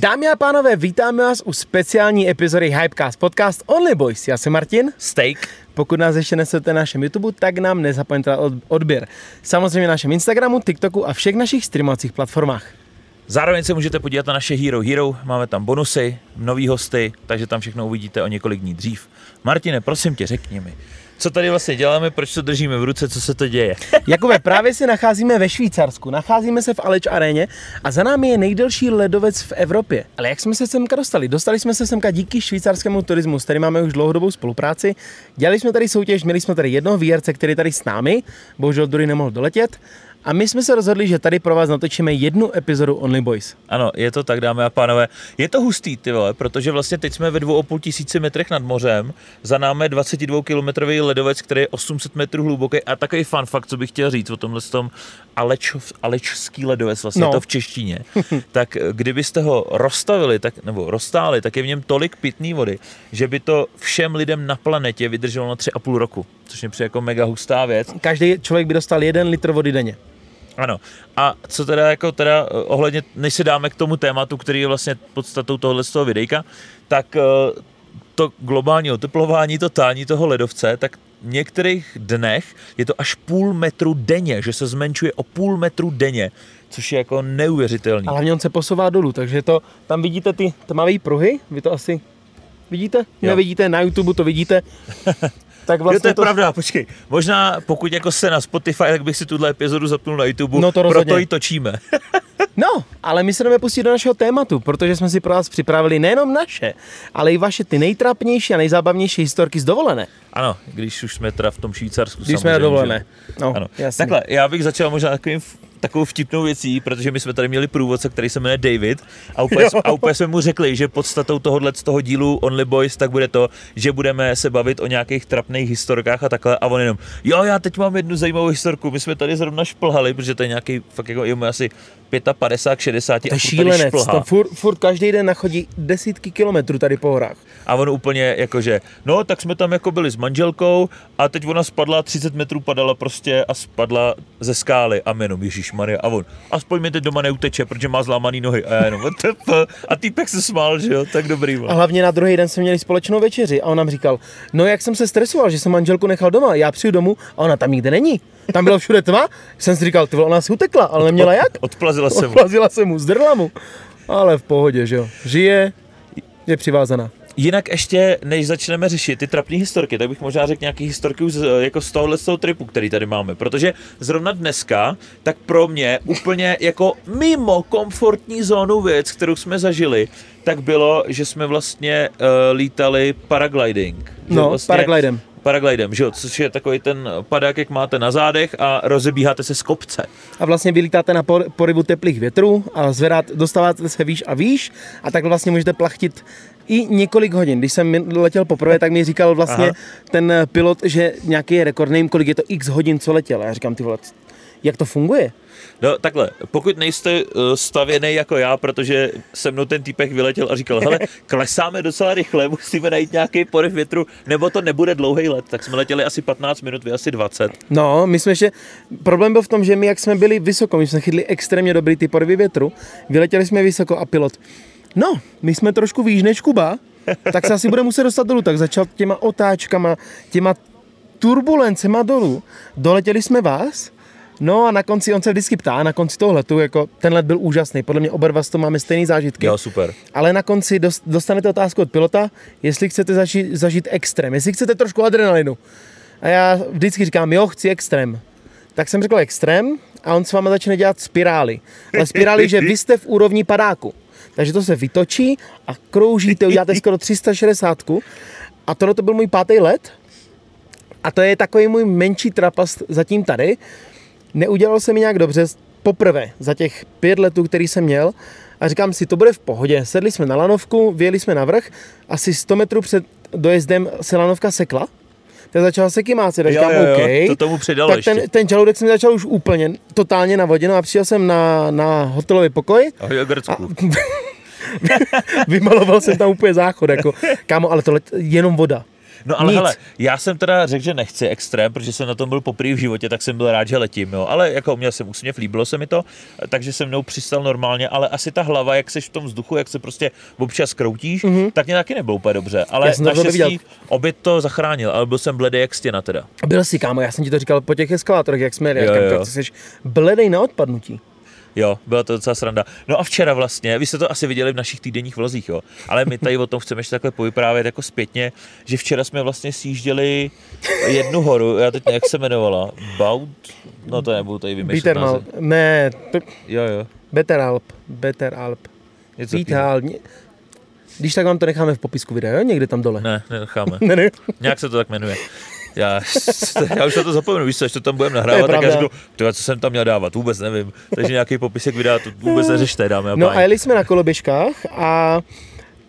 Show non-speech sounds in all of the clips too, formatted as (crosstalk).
Dámy a pánové, vítáme vás u speciální epizody Hypecast podcast Only Boys. Já jsem Martin. Steak. Pokud nás ještě nesete na našem YouTube, tak nám nezapomeňte od, odběr. Samozřejmě na našem Instagramu, TikToku a všech našich streamovacích platformách. Zároveň se můžete podívat na naše Hero Hero, máme tam bonusy, nový hosty, takže tam všechno uvidíte o několik dní dřív. Martine, prosím tě, řekni mi, co tady vlastně děláme, proč to držíme v ruce, co se to děje. (laughs) Jakube, právě se nacházíme ve Švýcarsku, nacházíme se v Aleč aréně a za námi je nejdelší ledovec v Evropě. Ale jak jsme se semka dostali? Dostali jsme se semka díky švýcarskému turismu, s kterým máme už dlouhodobou spolupráci. Dělali jsme tady soutěž, měli jsme tady jednoho výjerce, který tady s námi, bohužel druhý nemohl doletět. A my jsme se rozhodli, že tady pro vás natočíme jednu epizodu Only Boys. Ano, je to tak, dámy a pánové. Je to hustý, ty vole, protože vlastně teď jsme ve dvou a půl tisíci metrech nad mořem, za námi 22 kilometrový ledovec, který je 800 metrů hluboký a takový fun fakt, co bych chtěl říct o tomhle tom Alečov, Alečský ledovec, vlastně no. to v češtině. (laughs) tak kdybyste ho rozstavili, tak, nebo rozstáli, tak je v něm tolik pitné vody, že by to všem lidem na planetě vydrželo na 3,5 roku, což je přijde jako mega hustá věc. Každý člověk by dostal jeden litr vody denně. Ano. A co teda jako teda eh, ohledně, než se dáme k tomu tématu, který je vlastně podstatou tohohle z toho videjka, tak eh, to globální oteplování, to tání toho ledovce, tak v některých dnech je to až půl metru denně, že se zmenšuje o půl metru denně, což je jako neuvěřitelný. A hlavně on se posouvá dolů, takže to, tam vidíte ty tmavé pruhy, vy to asi vidíte? Jo. Nevidíte, na YouTube to vidíte. (laughs) tak vlastně jo, to je to... pravda, počkej. Možná pokud jako se na Spotify, tak bych si tuhle epizodu zapnul na YouTube, no to proto ji točíme. (laughs) no, ale my se jdeme pustit do našeho tématu, protože jsme si pro vás připravili nejenom naše, ale i vaše ty nejtrapnější a nejzábavnější historky z dovolené. Ano, když už jsme teda v tom Švýcarsku. Když jsme na dovolené. No, ano. Takhle, já bych začal možná takovým takovou vtipnou věcí, protože my jsme tady měli průvodce, který se jmenuje David a úplně, a úplně jsme mu řekli, že podstatou tohohle z toho dílu Only Boys tak bude to, že budeme se bavit o nějakých trapných historkách a takhle a on jenom, jo, já teď mám jednu zajímavou historku, my jsme tady zrovna šplhali, protože to je nějaký fakt jako, je asi 55, 60 to je šílenec, to furt, furt každý den nachodí desítky kilometrů tady po horách. A on úplně jakože, no tak jsme tam jako byli s manželkou a teď ona spadla, 30 metrů padala prostě a spadla ze skály. A jenom Ježíš Maria a on, aspoň mi teď doma neuteče, protože má zlámaný nohy a já jenom a týpek se smál, že jo, tak dobrý. A hlavně na druhý den jsme měli společnou večeři a on nám říkal, no jak jsem se stresoval, že jsem manželku nechal doma, já přijdu domů a ona tam nikde není. Tam bylo všude tma, jsem si říkal, ty ona si utekla, ale neměla jak. Odplazila se mu. Odplazila se mu, zdrla mu. Ale v pohodě, že jo. Žije, je přivázaná. Jinak ještě, než začneme řešit ty trapné historky, tak bych možná řekl nějaký historky už z, jako z tohohle z toho tripu, který tady máme. Protože zrovna dneska, tak pro mě úplně jako mimo komfortní zónu věc, kterou jsme zažili, tak bylo, že jsme vlastně uh, lítali paragliding. No, vlastně paraglidem paraglidem, že jo? což je takový ten padák, jak máte na zádech a rozebíháte se z kopce. A vlastně vylítáte na por, porybu teplých větrů a zvedat, dostáváte se výš a výš a tak vlastně můžete plachtit i několik hodin. Když jsem letěl poprvé, tak mi říkal vlastně Aha. ten pilot, že nějaký je rekord, nevím kolik je to x hodin, co letěl. A já říkám, ty vole, jak to funguje? No takhle, pokud nejste uh, stavěný jako já, protože se mnou ten týpek vyletěl a říkal, hele, (laughs) klesáme docela rychle, musíme najít nějaký poryv větru, nebo to nebude dlouhý let, tak jsme letěli asi 15 minut, vy asi 20. No, my jsme ještě, problém byl v tom, že my jak jsme byli vysoko, my jsme chytli extrémně dobrý ty poryvy větru, vyletěli jsme vysoko a pilot, no, my jsme trošku výš než Kuba, tak se asi bude muset dostat dolů, tak začal těma otáčkama, těma turbulencema dolů, doletěli jsme vás, No a na konci, on se vždycky ptá, na konci toho letu, jako ten let byl úžasný, podle mě oba dva to máme stejný zážitky. Jo, super. Ale na konci dostanete otázku od pilota, jestli chcete zažít, zažít extrém, jestli chcete trošku adrenalinu. A já vždycky říkám, jo, chci extrém. Tak jsem řekl extrém a on s vámi začne dělat spirály. Ale spirály, že vy jste v úrovni padáku. Takže to se vytočí a kroužíte, uděláte skoro 360. A tohle to byl můj pátý let. A to je takový můj menší trapas zatím tady, neudělal se mi nějak dobře poprvé za těch pět letů, který jsem měl a říkám si, to bude v pohodě. Sedli jsme na lanovku, vyjeli jsme na vrch, asi 100 metrů před dojezdem se lanovka sekla, tak začal se kymácet, říkám, jo, jo, OK. To tomu přidalo tak ten, ten žaludek jsem začal už úplně totálně navoděno a přišel jsem na, na hotelový pokoj. Ahoj, a, (laughs) (laughs) Vymaloval jsem tam úplně záchod, jako, kámo, ale tohle jenom voda. No ale Nic. hele, já jsem teda řekl, že nechci extrém, protože jsem na tom byl poprvé v životě, tak jsem byl rád, že letím, jo. Ale jako měl jsem úsměv, líbilo se mi to, takže se mnou přistal normálně, ale asi ta hlava, jak seš v tom vzduchu, jak se prostě občas kroutíš, mm-hmm. tak mě taky nebylo úplně dobře. Ale Já jsem to naštěstí viděl. oběd to zachránil, ale byl jsem bledý jak stěna teda. Byl jsi, kámo, já jsem ti to říkal po těch eskalátorech, jak jsme jeli. Jo, Jo, jo. Ty jsi bledej na odpadnutí. Jo, byla to docela sranda. No a včera vlastně, vy jste to asi viděli v našich týdenních vlozích, jo, ale my tady o tom chceme ještě takhle povyprávět jako zpětně, že včera jsme vlastně sjížděli jednu horu, já teď nevím, jak se jmenovala, Baut, no to nebudu tady vymýšlet Bittermal, ne, p- Jo, jo, Better Alp, Better Alp. něco Beat takového. Alp. Když tak vám to necháme v popisku videa, jo? Někde tam dole. Ne, nenecháme. (laughs) ne, ne. Nějak se to tak jmenuje. Já, (laughs) já už na to zapomenu, víš co, až to tam budeme nahrávat, tak já řeknu, tyhle, co jsem tam měl dávat, vůbec nevím. Takže nějaký popisek videa, to vůbec neřešte, dámy a No páni. a jeli jsme na koloběžkách a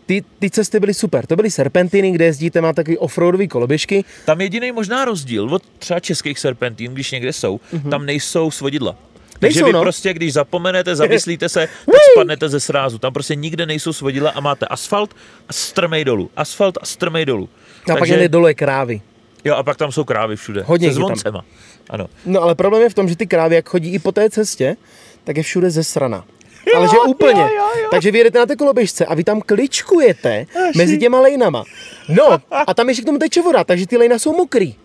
ty, ty cesty byly super. To byly serpentiny, kde jezdíte, má takový offroadový koloběžky. Tam jediný možná rozdíl od třeba českých serpentín, když někde jsou, mm-hmm. tam nejsou svodidla. Takže. Nejsou, vy no. prostě, když zapomenete, (laughs) zamyslíte se, tak spadnete ze srázu. Tam prostě nikde nejsou svodidla a máte asfalt a strmej dolů. Asfalt a strmej dolů. A pak jeli dole krávy. Jo, a pak tam jsou krávy všude. Hodně se je tam. zvoncema. Ano. No ale problém je v tom, že ty krávy, jak chodí i po té cestě, tak je všude ze strana. Ale že úplně. jo, jo, jo. Takže vy jedete na té koloběžce a vy tam kličkujete mezi těma lejnama. No a tam ještě k tomu teče voda, takže ty lejna jsou mokrý.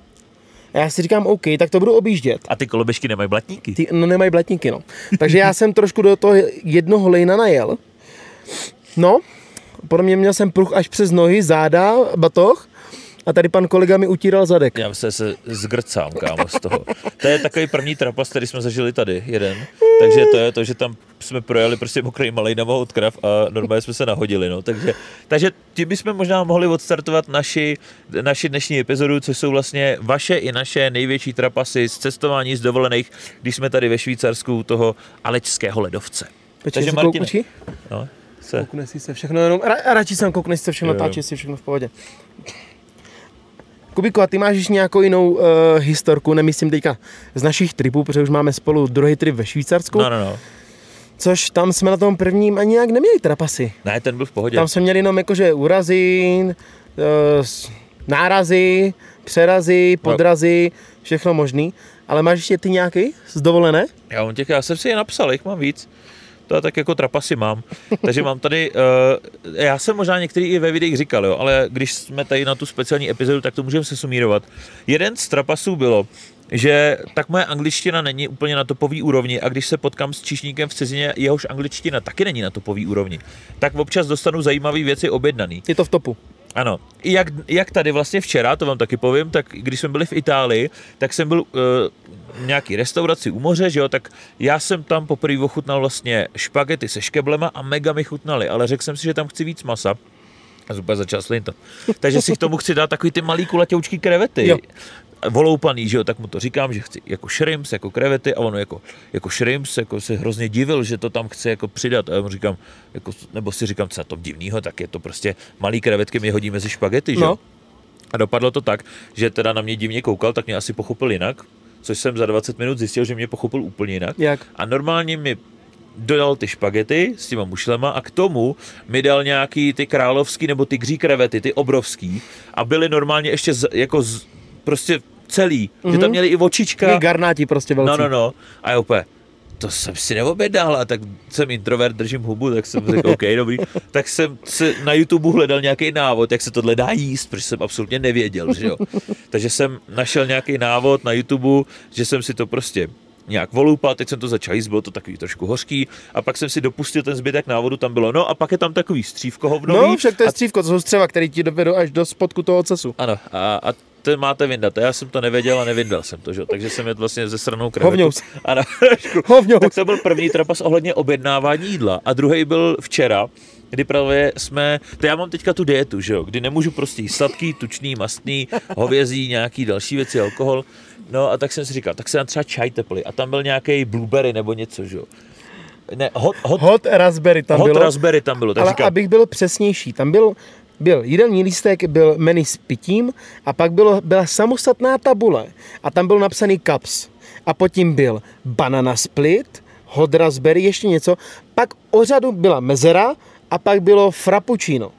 A já si říkám, OK, tak to budu objíždět. A ty koloběžky nemají blatníky. Ty, no nemají blatníky, no. Takže já jsem trošku do toho jednoho lejna najel. No, podle mě měl jsem pruh až přes nohy, záda, batoh. A tady pan kolega mi utíral zadek. Já se, se zgrcám, kámo, z toho. To je takový první trapas, který jsme zažili tady, jeden. Takže to je to, že tam jsme projeli prostě mokrýma lejnama od krav a normálně jsme se nahodili, no. Takže, takže tím bychom možná mohli odstartovat naši, naši dnešní epizodu, což jsou vlastně vaše i naše největší trapasy z cestování z dovolených, když jsme tady ve Švýcarsku u toho alečského ledovce. Peči, Takže Martine, koukneš? no, se, Koukne si se všechno jenom, ra, radši jsem koukne si se všechno, Jo, jo. táče si všechno v pohodě. Kubiko, a ty máš ještě nějakou jinou uh, historku, nemyslím teďka z našich tripů, protože už máme spolu druhý trip ve Švýcarsku, no, no, no. což tam jsme na tom prvním ani nějak neměli trapasy. Ne, ten byl v pohodě. Tam jsme měli jenom jakože úrazy, uh, s- nárazy, přerazy, podrazy, všechno možný. Ale máš ještě ty nějaký z dovolené? Já mám těch, já jsem si je napsal, jich mám víc. To tak jako trapasy mám. Takže mám tady, uh, já jsem možná některý i ve videích říkal, jo, ale když jsme tady na tu speciální epizodu, tak to můžeme se sumírovat. Jeden z trapasů bylo, že tak moje angličtina není úplně na topový úrovni a když se potkám s číšníkem v cizině, jehož angličtina taky není na topový úrovni, tak občas dostanu zajímavé věci objednaný. Je to v topu. Ano. Jak, jak tady vlastně včera, to vám taky povím, tak když jsme byli v Itálii, tak jsem byl uh, v nějaký restauraci u moře, že jo, tak já jsem tam poprvé ochutnal vlastně špagety se škeblema a mega mi chutnali, ale řekl jsem si, že tam chci víc masa. A úplně začal slintat. Takže si k tomu chci dát takový ty malý kulatoučký krevety. Jo. Voloupaný, že jo, tak mu to říkám, že chci jako shrimps, jako krevety a ono jako, jako shrimps, jako se hrozně divil, že to tam chce jako přidat a já mu říkám, jako, nebo si říkám, co je to divnýho, tak je to prostě malý krevetky mi hodí mezi špagety, že jo. No. A dopadlo to tak, že teda na mě divně koukal, tak mě asi pochopil jinak, což jsem za 20 minut zjistil, že mě pochopil úplně jinak. Jak? A normálně mi dodal ty špagety s těma mušlema a k tomu mi dal nějaký ty královský nebo ty kří krevety, ty obrovský a byly normálně ještě z, jako z, prostě celý, mm-hmm. že tam měli i očička. Takový garnáti prostě velcí. No, no, no. A já úplně, to jsem si neobjednal a tak jsem introvert, držím hubu, tak jsem řekl, OK, dobrý. (laughs) Tak jsem si na YouTube hledal nějaký návod, jak se tohle dá jíst, protože jsem absolutně nevěděl, že jo. (laughs) Takže jsem našel nějaký návod na YouTube, že jsem si to prostě nějak volupal, teď jsem to začal jíst, bylo to takový trošku hořký a pak jsem si dopustil ten zbytek návodu, tam bylo, no a pak je tam takový střívko hovnový. No, však to je a střívko, to jsou střeva, který ti dovedou až do spodku toho ocasu. ano, a, a ten máte vyndat. A já jsem to nevěděl a nevyndal jsem to, že? takže jsem je vlastně ze stranou krevetu. Hovňous. Ano. (laughs) Hovňous. Tak to byl první trapas ohledně objednávání jídla. A druhý byl včera, kdy právě jsme, to já mám teďka tu dietu, že jo, kdy nemůžu prostě sladký, tučný, mastný, hovězí, nějaký další věci, alkohol. No a tak jsem si říkal, tak se dám třeba čaj teplý. A tam byl nějaký blueberry nebo něco, že jo. Ne, hot, hot, hot, Hot raspberry tam hot bylo. raspberry tam bylo. Tak Ale říkám, abych byl přesnější, tam byl, byl jídelní lístek, byl menu s pitím a pak bylo, byla samostatná tabule a tam byl napsaný cups. A pod tím byl banana split, hot raspberry, ještě něco. Pak o řadu byla mezera a pak bylo frappuccino.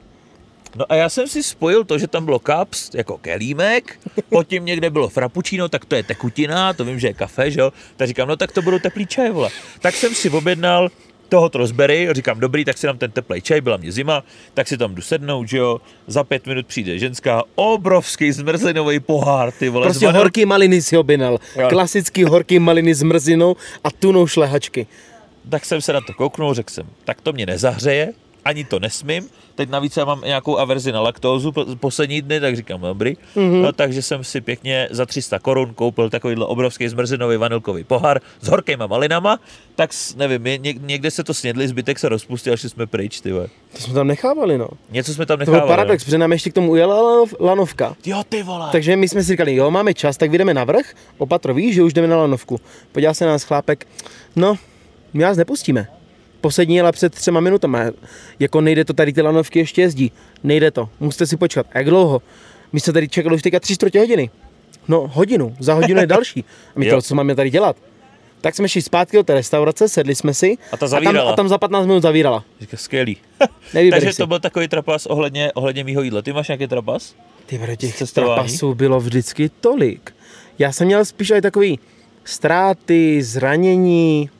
No a já jsem si spojil to, že tam bylo kaps jako kelímek, (laughs) pod tím někde bylo frappuccino, tak to je tekutina, to vím, že je kafe, že jo? Tak říkám, no tak to budou teplý čaje, vole. Tak jsem si objednal toho Trosberry, říkám, dobrý, tak si dám ten teplý čaj, byla mě zima, tak si tam jdu sednout, že jo, za pět minut přijde ženská, obrovský zmrzlinový pohár, ty vole. Prostě zvanil- horký maliny si objednal. Jo. Klasický horký maliny s mrzinou a tunou šlehačky. tak jsem se na to kouknul, řekl jsem, tak to mě nezahřeje, ani to nesmím. Teď navíc já mám nějakou averzi na laktózu po- poslední dny, tak říkám, dobrý. Mm-hmm. No, takže jsem si pěkně za 300 korun koupil takovýhle obrovský zmrzinový vanilkový pohár s horkýma malinama, tak nevím, někde se to snědli, zbytek se rozpustil a šli jsme pryč, ty vole. To jsme tam nechávali, no. Něco jsme tam To nechávali. byl paradox, protože nám ještě k tomu ujela lanov, lanovka. Jo, ty vole. Takže my jsme si říkali, jo, máme čas, tak vyjdeme na vrch, opatro víš, že už jdeme na lanovku. Podíval se na nás chlápek, no, my vás nepustíme. Poslední jela před třema minutami, jako nejde to tady ty lanovky ještě jezdí, nejde to, musíte si počkat. A jak dlouho? My jsme tady čekali už teďka tři čtvrtě hodiny. No, hodinu, za hodinu je další. A my to, co máme tady dělat? Tak jsme šli zpátky do té restaurace, sedli jsme si A ta a tam, zavírala. a tam za 15 minut zavírala. Říká, skvělý. (laughs) Takže si. to byl takový trapas ohledně, ohledně mýho jídla. Ty máš nějaký trapas? Ty bro, těch Cestování? trapasů bylo vždycky tolik. Já jsem měl spíš aj takový ztráty, zranění,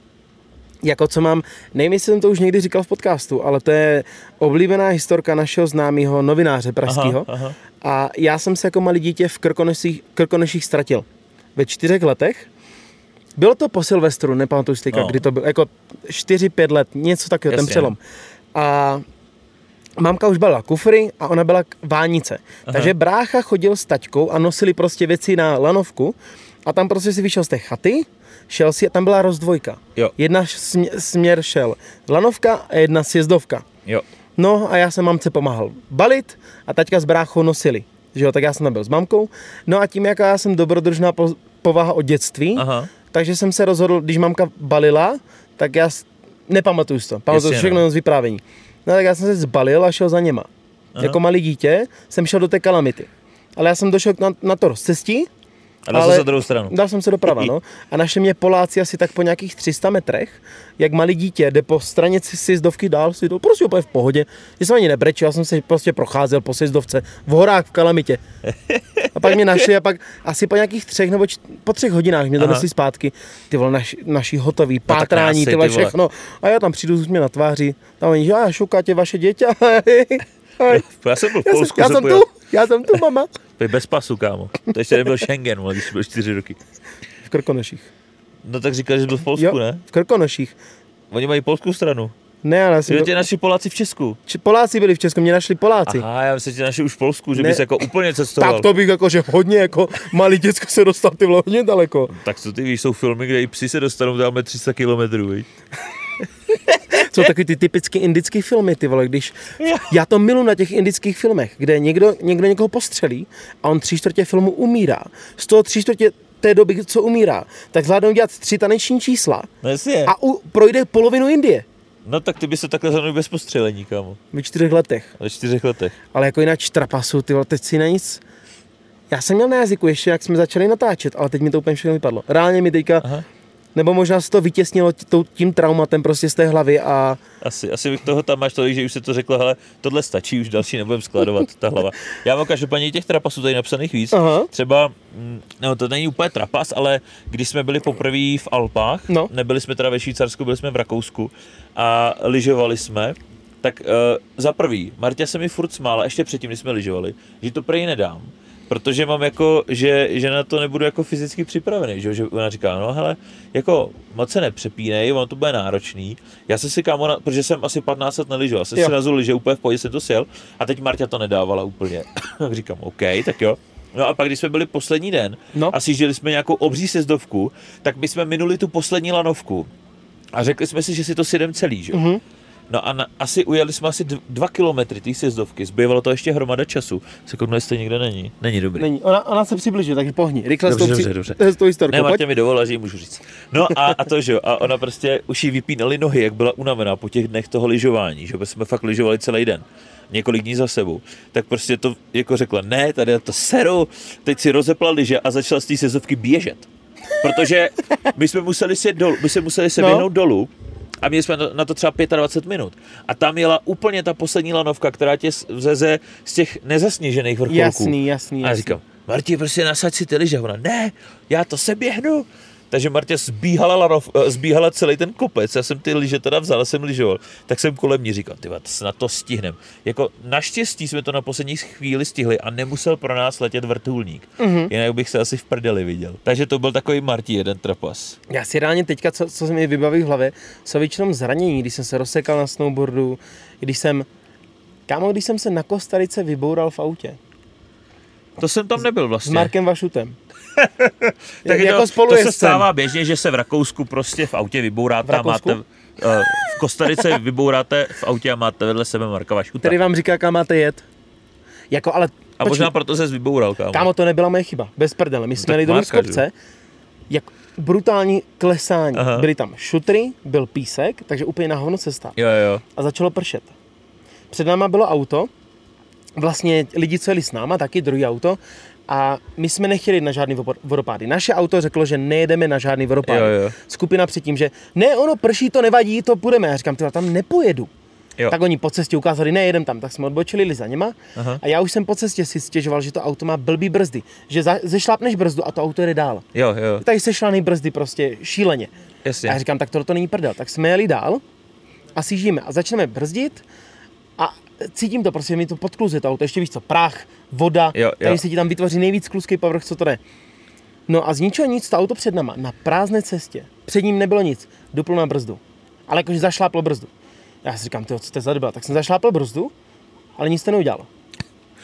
jako co mám, nevím, jestli jsem to už někdy říkal v podcastu, ale to je oblíbená historka našeho známého novináře pražského. A já jsem se jako malý dítě v Krkoneších, Krkoneších ztratil. Ve čtyřech letech. Bylo to po Silvestru, nepamatuji si No. kdy to bylo, jako 4-5 let, něco takového, ten přelom. A mamka už byla kufry a ona byla vánice. Aha. Takže brácha chodil s taťkou a nosili prostě věci na lanovku a tam prostě si vyšel z té chaty, šel si a tam byla rozdvojka. Jo. Jedna smě- směr šel lanovka a jedna sjezdovka. Jo. No a já jsem mamce pomáhal balit a taťka s bráchou nosili. Že jo, tak já jsem tam byl s mamkou. No a tím, jaká já jsem dobrodružná po- povaha od dětství, Aha. takže jsem se rozhodl, když mamka balila, tak já nepamatuju si to. Pamatuju si Jasně, všechno no. no. z vyprávění. No tak já jsem se zbalil a šel za něma. Aha. Jako malý dítě jsem šel do té kalamity. Ale já jsem došel na, na to rozcestí, A dal Ale- se za druhou stranu. Dal jsem se doprava, no. A našli mě Poláci asi tak po nějakých 300 metrech, jak malý dítě jde po straně sjezdovky dál, si to prostě úplně v pohodě. Já jsem ani nebrečel, já jsem se prostě procházel po sjezdovce v horách v Kalamitě. A pak mě našli a pak asi po nějakých třech nebo č- po třech hodinách mě donesli zpátky. Ty vole, naši, naši hotový, tak pátrání, krásy, ty vole, všechno. A já tam přijdu s mě na tváři, tam oni, že a šukáte vaše děťa. (laughs) Já jsem byl v já jsem, Polsku, já jsem jsem pojel. tu, já jsem tu, mama. Byl bez pasu, kámo. To ještě nebyl Schengen, vole, když byl čtyři roky. V Krkonoších. No tak říkal, že byl v Polsku, Jo, ne? v Krkonoších. Oni mají polskou stranu. Ne, ale já jsem Že byl- naši Poláci v Česku. Či Poláci byli v Česku, mě našli Poláci. Aha, já myslím, že tě naši už v Polsku, že Ne. bys jako úplně cestoval. Tak to bych jako, že hodně jako malý děcko se dostal ty hodně daleko. Tak co ty víš, jsou filmy, kde i psi se dostanou dáme 300 kilometrů? Jsou takový ty typické indické filmy, ty vole, když... Já to milu na těch indických filmech, kde někdo, někdo někoho postřelí a on tři čtvrtě filmu umírá. Z toho tři čtvrtě té doby, co umírá, tak zvládnou dělat tři taneční čísla No jasně. a u, projde polovinu Indie No tak ty by se takhle zhrnul bez postřelení, kámo. ve čtyřech letech. Ve čtyřech letech. Ale jako jinak trapasu, ty vole, teď si na nic... Já jsem měl na jazyku ještě, jak jsme začali natáčet, ale teď mi to úplně všechno vypadlo. Reálně mi teďka, Aha. Nebo možná se to vytěsnilo tím traumatem prostě z té hlavy a Asi, asi bych toho tam máš tolik, že už se to řeklo, hele, tohle stačí, už další nebudem skladovat, ta hlava. Já mám každopádně těch trapasů tady napsaných víc. Aha. Třeba, mm, no to není úplně trapas, ale když jsme byli poprvé v Alpách, No. nebyli jsme teda ve Švýcarsku, byli jsme v Rakousku a lyžovali jsme, tak uh, za prvý, Martě se mi furt smála, ještě předtím, když jsme lyžovali, že to prej nedám, protože mám jako, že, že na to nebudu jako fyzicky připravený, že, jo, že ona říká, no hele, jako moc se nepřepínej, ono to bude náročný. Já jsem si kámo, na, protože jsem asi 15 let neližoval, já jsem Jo. si nazul liže úplně v pohodě, jsem to sjel a teď Marta to nedávala úplně. tak (laughs) říkám, OK, tak jo. No a pak, když jsme byli poslední den No. a sjížděli jsme nějakou obří sezdovku, tak my jsme minuli tu poslední lanovku a řekli jsme si, že si to sjedem celý, že? Mhm. No a na, asi ujeli jsme asi dva kilometry té sjezdovky, zbývalo to ještě hromada času. Se kouknu, jestli někde není. Není dobrý. Není. Ona, ona se přibližuje, takže pohni. Rychle Dobře, dobře, dobře. s tou historkou. Ne. Martě mi dovolila, že ji můžu říct. No a, a to, že jo, a ona prostě už jí vypínali nohy, jak byla unavená po těch dnech toho lyžování, že jsme fakt lyžovali celý den několik dní za sebou, tak prostě to jako řekla, ne, tady je to seru, teď si rozepla lyže a začala z té sezovky běžet. Protože my jsme museli se dolů, my jsme museli se No. dolů A měli jsme na to třeba 25 minut. A tam jela úplně ta poslední lanovka, která tě zeze z těch nezasněžených vrcholků. Jasný, jasný, A já jasný. říkám, Marti, prostě nasaď si ty lyže. Ona, ne, já to se běhnu. Takže Martě zbíhala, lanov, eh, zbíhala celý ten kopec, já jsem ty lyže teda vzal, jsem lyžoval, tak jsem kolem ní říkal, ty vole, to se na to stihnem. Jako naštěstí jsme to na poslední chvíli stihli a nemusel pro nás letět vrtulník. Mm-hmm. Jinak bych se asi v prdeli viděl. Takže to byl takový Marti jeden trapas. Já si reálně teďka, co, co se mi vybaví v hlavě, jsou většinou zranění, když jsem se rozsekal na snowboardu, když jsem, kámo, když jsem se na Kostarice vyboural v autě. To jsem tam nebyl S vlastně. Markem Vašutem. Tak jako to, spolu to se stává běžně, že se v Rakousku prostě v autě vybouráte V a máte... eh, v Kostarice vybouráte v autě a máte vedle sebe Marka Vašuta. Který vám říká, kam máte jet. Jako, ale A možná proto se vyboural, kámo. Kámo, to nebyla moje chyba, bez prdele. My jsme jeli Marka, kopce, jak brutální klesání. Aha. Byly tam šutry, byl písek, takže úplně na hovno cesta. Jo, jo. A začalo pršet. Před náma bylo auto, vlastně lidi, co jeli s náma, taky druhý auto, a my jsme nechtěli jít na žádný vodopády. Naše auto řeklo, že nejedeme na žádný vodopády. Jo, jo. Skupina předtím, že ne, ono prší, to nevadí, to půjdeme. Já říkám, tam nepojedu. Jo. Tak oni po cestě ukázali, ne, jedem tam, tak jsme odbočili, jeli za něma Aha. a já už jsem po cestě si stěžoval, že to auto má blbý brzdy, že za, zešlápneš brzdu a to auto jede dál. Jo, jo, Tady sešlaný brzdy prostě šíleně. jasně. A já říkám, tak tohle to není prdel. Tak jsme jeli dál a sjíždíme a začneme brzdit cítím to, prostě mi to podkluzuje to auto, ještě víš co, prach, voda, Jo, jo. tady se ti tam vytvoří nejvíc kluský povrch, co to jde. No a z ničeho nic, to auto před náma, na prázdné cestě, před ním nebylo nic, duplo na brzdu, ale jakože zašláplo brzdu. Já si říkám, tyjo, co to je za debil? Tak jsem zašlápl brzdu, ale nic to neudělalo.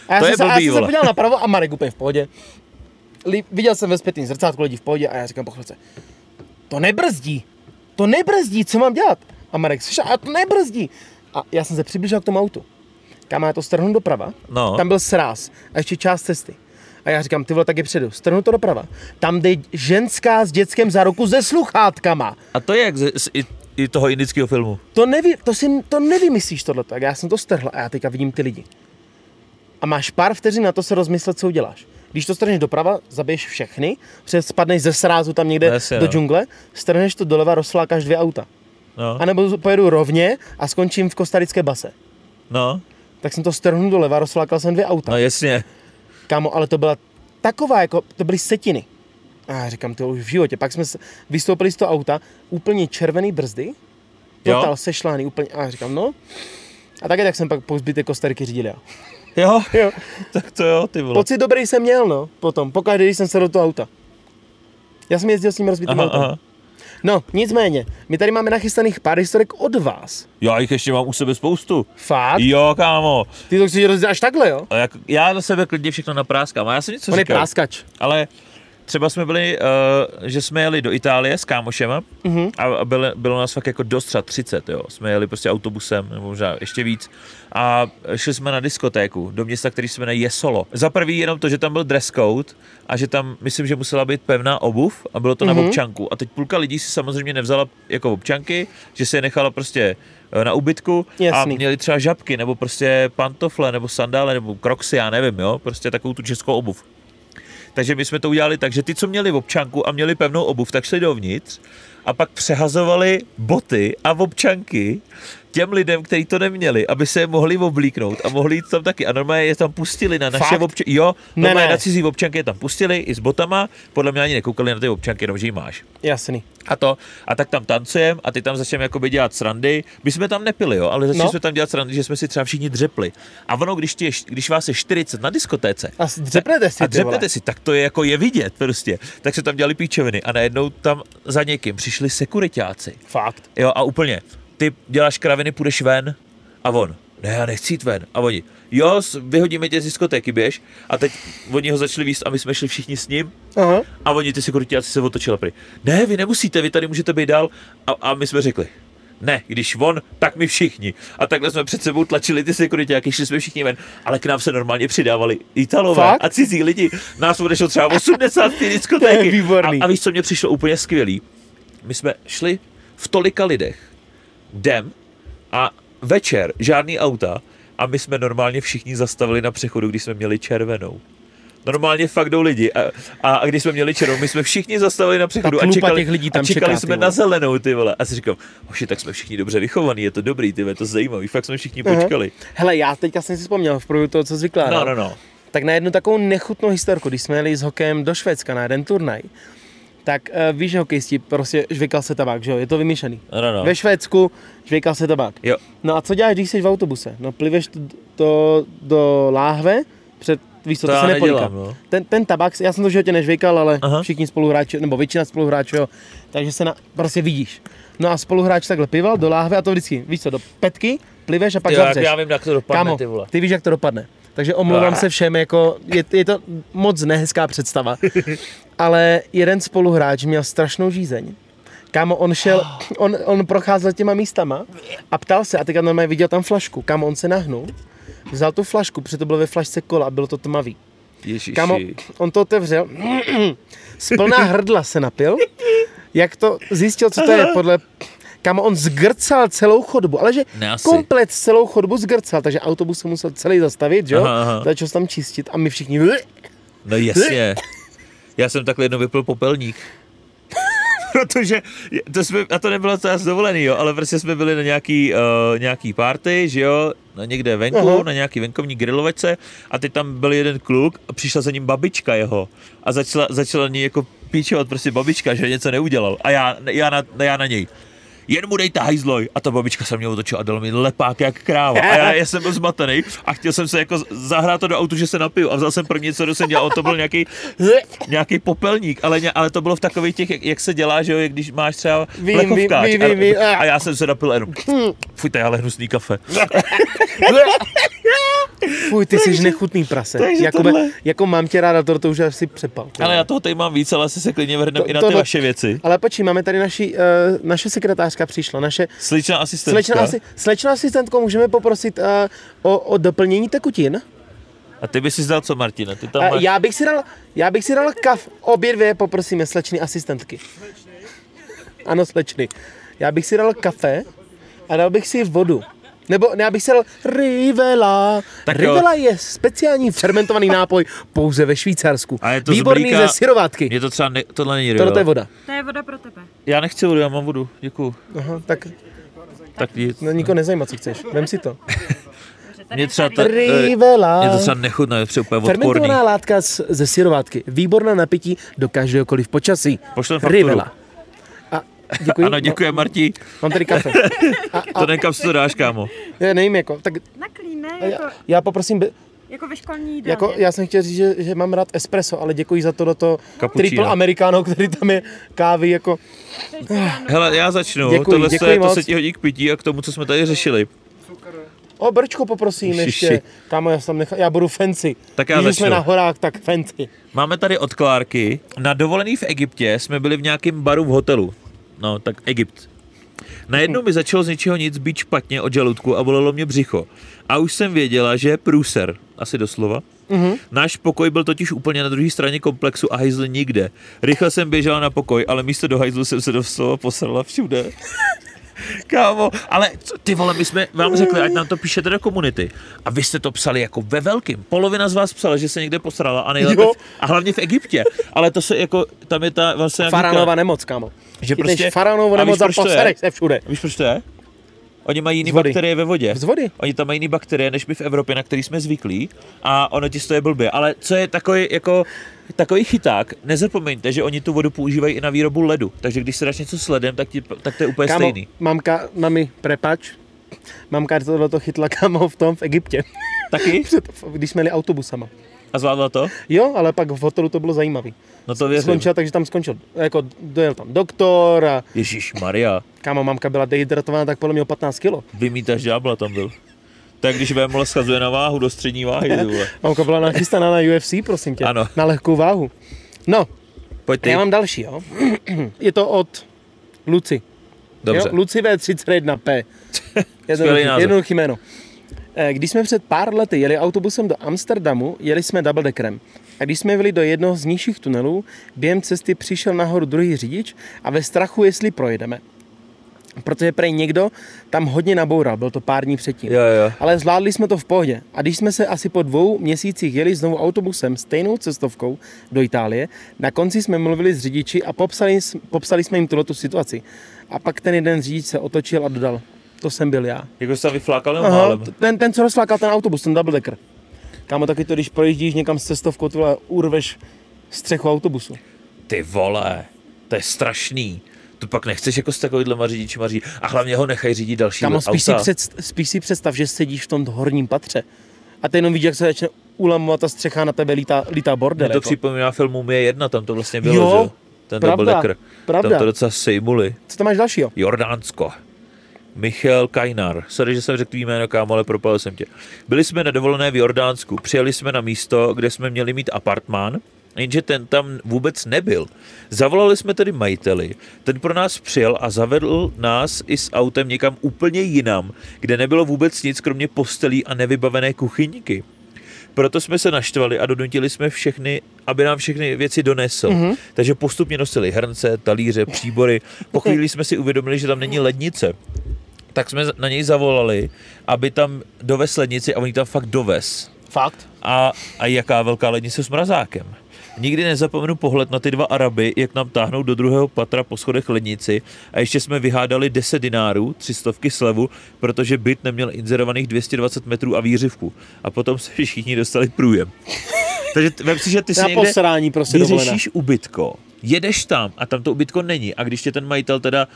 A já To jsem je se, a já blbý, jsem se podíval napravo a Marek úplně v pohodě. Li, viděl jsem ve zpětným zrcátku lidi v pohodě a já říkám po chvilce, to nebrzdí, to nebrzdí, co mám dělat? A Marek, slyšel, a to nebrzdí. A já jsem se přiblížil k tomu autu. Kam já to strhnu doprava, No. tam byl sráz a ještě část cesty. A já říkám, ty vole, tak je předu, strhnu to doprava. Tam jde ženská s dětskem za ruku se sluchátkama. A to je jak z, z, i, i toho indického filmu. To, neví, to, si, to nevymyslíš tohle. Tak já jsem to strhl a já teďka vidím ty lidi. A máš pár vteřin na to se rozmyslet, co uděláš. Když to strhneš doprava, zabiješ všechny, přes spadneš ze srázu tam někde No jasně, do no. džungle, strhneš to doleva, rozflákáš dvě auta. No, A nebo pojedu rovně a skončím v kostarické base. no, Tak jsem to strhnul doleva, rozflákal jsem dvě auta. no jasně. Kámo, ale to byla taková, jako, to byly setiny. A já říkám, to už v životě. Pak jsme vystoupili z toho auta, úplně červený brzdy, Jo. total sešlány, úplně, a já říkám, no. A také tak jsem pak po zbytek Kostariky řídil já. Jo, (laughs) Jo. tak to jo, ty vole. Pocit dobrý jsem měl, no, potom, pokaždé, když jsem se do toho auta. Já jsem jezdil s tím rozbitým Aha, autem. aha. No, nicméně, my tady máme nachystaných pár historek od vás. Já jich ještě mám u sebe spoustu. Fakt? Jo, kámo. Ty to chceš rozdělat až takhle, jo? A jak, já na sebe klidně všechno napráskám. A já jsem něco On je říkal. práskač. Ale třeba jsme byli, uh, že jsme jeli do Itálie s kámošema Mhm. a, bylo, bylo nás fakt jako dost třeba 30, jo. Jsme jeli prostě autobusem, nebo možná ještě víc. A šli jsme na diskotéku do města, který se jmenuje Jesolo. Za prvý jenom to, že tam byl dress code a že tam, myslím, že musela být pevná obuv a bylo to Mhm. na občanku. A teď půlka lidí si samozřejmě nevzala jako občanky, že se je nechala prostě eh, na ubytku Jasný. a měli třeba žabky, nebo prostě pantofle, nebo sandále, nebo kroksy, já nevím, jo, prostě takovou tu českou obuv. Takže my jsme to udělali tak, že ty, co měli v občanku a měli pevnou obuv, tak šli dovnitř a pak přehazovali boty a občanky těm lidem, kteří to neměli, aby se je mohli oblíknout a mohli jít tam taky. A normálně je tam pustili na naše občanky. Jo, Ne, normálně ne. na cizí občanky je tam pustili i s botama, podle mě ani nekoukali na ty občanky, jenom že ji máš. Jasný. A to, a tak tam tancujem a ty tam začneme jakoby dělat srandy. My jsme tam nepili, jo, ale začali No. jsme tam dělat srandy, že jsme si třeba všichni dřepli. A ono, když, je, když vás je 40 na diskotéce, A dřepnete si, a dřepnete si, tak to je jako je vidět prostě. Tak se tam dělali píčoviny a najednou tam za někým přišli sekuritáci. Fakt. Jo a úplně, ty děláš kraviny, půjdeš ven a on, ne, já nechci jít ven. A oni, jo, vyhodíme tě z diskotéky, běž. A teď oni ho začali víst a my jsme šli všichni s ním Aha. a oni ty sekuritáci se otočili pryč. Ne, vy nemusíte, vy tady můžete být dál. A, a my jsme řekli, ne, když on, tak my všichni. A takhle jsme před sebou tlačili ty sekuritáky, šli jsme všichni ven, ale k nám se normálně přidávali Italové Fakt? a cizí lidi. Nás odešlo třeba 80 ty (laughs) diskotéky. To je výborný. A, a víš, co mě přišlo úplně skvělý? My jsme šli v tolika lidech, jdem a večer žádný auta a my jsme normálně všichni zastavili na přechodu, když jsme měli červenou. Normálně fakt jdou lidi. A, a, a když jsme měli černou, my jsme všichni zastavili na přechodu a čekali, těch lidí tam a čekali čeká, jsme na zelenou, ty vole. A si říkám, hoši, tak jsme všichni dobře vychovaní, je to dobrý, ty vole, je to zajímavý, fakt jsme všichni Aha. počkali. Hele, já teďka jsem si vzpomněl v průběhu toho, co jsi vykládal. No, no, no. Tak na jednu takovou nechutnou historku, když jsme jeli s hokejem do Švédska na jeden turnaj, tak uh, víš, že hokejisti prostě žvejkal se tabák, že jo, je to vymyšlený. No, no. Ve Švédsku žvejkal se tabák. Jo, No a co děláš, když jsi v autobuse? No pliveš to, to do láhve, před, víš co, To to, se nedělám, no. Ten, ten tabák, já jsem to v životě nežvejkal, ale Aha. Všichni spoluhráči, nebo většina spoluhráčů, jo, takže se na, prostě vidíš. No a spoluhráč takhle plival do láhve a to vždycky, víš co, do petky, pliveš a pak jo, jak zavřeš. já vím, jak to dopadne, Kámo, ty vole. ty víš, jak to dopadne. Takže omlouvám se všem, jako je, je to moc nehezká představa. (laughs) Ale jeden spoluhráč měl strašnou žízeň. Kámo, on šel, (gasps) on, on procházel těma místama a ptal se, a teďka normálně viděl tam flašku. Kámo, on se nahnul, vzal tu flašku, protože to bylo ve flašce kola a bylo to tmavý. Ježiši. Kámo, on to otevřel, (clears throat) z plná hrdla se napil, jak to zjistil, co to je, (laughs) podle... Kámo, on zgrcal celou chodbu, ale že Ne, asi. komplet celou chodbu zgrcal, takže autobus se musel celý zastavit, že jo? Aha, aha. Začal se tam čistit a my všichni... No jasně. Já jsem takhle jednou vypil popelník. (laughs) Protože, to jsme, a to nebylo to z dovolený, jo, ale prostě jsme byli na nějaký, uh, nějaký party, že jo, na někde venku, Aha. na nějaký venkovní grilovačce a teď tam byl jeden kluk a přišla za ním babička jeho a začala, začala ní jako píčovat prostě babička, že něco neudělal a já, já, na, já na něj. Jen mu dejte hajzloj. A ta babička se mě otočila a dala mi lepák jak kráva. A já, já jsem byl zmatený a chtěl jsem se jako zahrát to do autu, že se napiju. A vzal jsem první, co jsem dělal, to byl nějaký nějaký popelník, ale, ale to bylo v takových těch, jak, jak se dělá, že jo, když máš třeba Vím, plechovkáč. vím, vím, vím, a, a- a, já jsem se napil jenom, fuj, to je ale hnusný kafe. (laughs) Fuj, ty jsi nechutný prase. takže Jako, tohle- jako mám tě ráda, to, to už asi přepal. ty Ale já toho tady mám víc, ale asi se klidně vrhneme i na to- ty to- vaše věci. Ale počkej, máme tady naši, uh, naše sekretářka přišla, naše Sličná asistentka. slečna, asi, slečna asistentko, můžeme poprosit uh, o, o doplnění tekutin? A ty bys si zdal co, Martina? Ty tam A máš... já bych si dal, já bych si dal kav, obě dvě poprosíme slečny asistentky. Ano, slečny. Já bych si dal kafe a dal bych si vodu. Nebo ne, já bych si dal Rivela. Tak jo. Rivela je speciální fermentovaný (laughs) nápoj pouze ve Švýcarsku. A je to Výborný mlíka- ze syrovátky. Je to třeba, ne, tohle není Tohle to je Rivela. voda. To je voda pro tebe. Já nechci vodu, já mám vodu, děkuju. Aha, tak Tak nic. no, nikoho nezajímá, co chceš. Vem si to. Mě je třeba ta- Rivela. Je to třeba nechutné, je třeba úplně odporný. Fermentovaná látka z, ze syrovátky. Výborná napití do každéhokoliv počasí. Pošlem fakturu. Rivela. A děkuji. Ano, děkuji, Marti. Mám, mám tady kafe. (laughs) A, To nekam si to dáš, kámo. já nevím, jako, tak Na klín, ne? já, Jako, já poprosím, be- jako ve školní jídelně. jako, já jsem chtěl říct, že, že mám rád espresso, ale děkuji za to do to Cappuccino. triple americano, který tam je kávy, jako, Hele, já začnu. Děkuji, Tohle děkuji je, to moc. se ti hodí k pití a k tomu, co jsme tady řešili. o brčko poprosím Ježiši. ještě, kámo, já, jsem nechal, já budu fancy. Tak já Když jsme na horách, tak fancy. Máme tady od Klárky. Na dovolený v Egyptě jsme byli v nějakém baru v hotelu. No, tak Egypt. Najednou mi začalo z ničeho nic být špatně od žaludku a bolelo mě břicho. A už jsem věděla, že je průser, asi doslova. Mhm. Náš pokoj byl totiž úplně na druhé straně komplexu a hajzl nikde. Rychle jsem běžela na pokoj, ale místo do hajzlu jsem se doslova posrala všude. (laughs) Kámo, ale co, ty vole, my jsme vám řekli, ať nám to píšete do komunity. A vy jste to psali jako ve velkým. Polovina z vás psala, že se někde posrala a nejlépe, Jo. a hlavně v Egyptě. Ale to se jako, tam je ta vlastně Faranova nemoc, kámo. Že Chytneš prostě- Faraonovu a víš, nemoc a proč to je? se všude. Víš, proč to je? Oni mají jiné bakterie ve vodě. Z vody. Oni tam mají jiné bakterie, než my v Evropě, na který jsme zvyklí. A ono ti stojí blbě. Ale co je takový, jako, takový chyták, nezapomeňte, že oni tu vodu používají i na výrobu ledu. Takže když se dáš něco s ledem, tak, ti, tak to je úplně Kámo, stejný. mamka, mami, prepač, mamka tohle to chytla, kámo, v tom, v Egyptě. Taky? (laughs) Před, když jsme jeli autobusama. A zvládla to? Jo, ale pak v hotelu to bylo zajímavý. No to věřím. Skončil, takže tam skončil, jako dojel tam doktor a Ježíš Maria, kámo, mamka byla dehydratovaná, tak podle mě o 15 kilo. vymítaš ďábla tam byl. Tak když Vémola schazuje na váhu do střední váhy. (laughs) Mamka byla nachystaná na UFC, prosím tě. Ano. Na lehkou váhu. No, Pojď ty. já mám další, jo. (clears throat) Je to od Luci. Dobře. Jo? Luci V31P. (laughs) Skvělý Jednoduchý, jednoduchý jméno. Eh, Když jsme před pár lety jeli autobusem do Amsterdamu, jeli jsme double deckerem. A když jsme byli do jednoho z nižších tunelů, během cesty přišel nahoru druhý řidič a ve strachu, jestli projedeme. protože prej někdo tam hodně naboural, byl to pár dní předtím. Jo, jo. Ale zvládli jsme to v pohodě. A když jsme se asi po dvou měsících jeli znovu autobusem stejnou cestovkou do Itálie, na konci jsme mluvili s řidiči a popsali, popsali jsme jim tuto situaci. A pak ten jeden řidič se otočil a dodal, to jsem byl já. Jako se tam vyflákal nebo Aha, málem? ten, ten, co rozflákal ten autobus, ten double decker. Kámo, taky to, když projíždíš někam s cestovkou, ty vole, urveš střechu autobusu. Ty vole, to je strašný. To pak nechceš jako s takovýhlema řidičima řídit. A hlavně ho nechaj řídit další Kámo, spíš si, auta. před, spíš si představ, že sedíš v tom horním patře a ty jenom vidíš, jak se začne ulamovat ta střecha na tebe lítá, lítá bordel. Mě to jako. připomíná film Mumie 1, tam to vlastně bylo, Jo, že? Ten pravda, double decker. pravda. Tam to docela sejmuli. Co tam máš dalšího? Jordánsko. Michal Kajnar. Sorry, že jsem řekl jméno, kámo, ale propal jsem tě. Byli jsme na dovolené v Jordánsku. Přijeli jsme na místo, kde jsme měli mít apartmán, jenže ten tam vůbec nebyl. Zavolali jsme tedy majiteli. Ten pro nás přijel a zavedl nás i s autem někam úplně jinam, kde nebylo vůbec nic, kromě postelí a nevybavené kuchyňky. Proto jsme se naštvali a donutili jsme všechny, aby nám všechny věci donesl. Mm-hmm. Takže postupně nosili hrnce, talíře, příbory. Po chvíli jsme si uvědomili, že tam není lednice. Tak jsme na něj zavolali, aby tam dovez lednici a oni tam fakt dovez. Fakt? A, a jaká velká lednice s mrazákem. Nikdy nezapomenu pohled na ty dva Araby, jak nám táhnou do druhého patra po schodech lednici a ještě jsme vyhádali 10 dinárů, 300 slevu, protože byt neměl inzerovaných 220 metrů a výřivku. A potom se všichni dostali průjem. (laughs) Takže vem si, že ty si někde posrání prostě vyřešíš ubytko, jedeš tam a tam to ubytko není a když tě ten majitel teda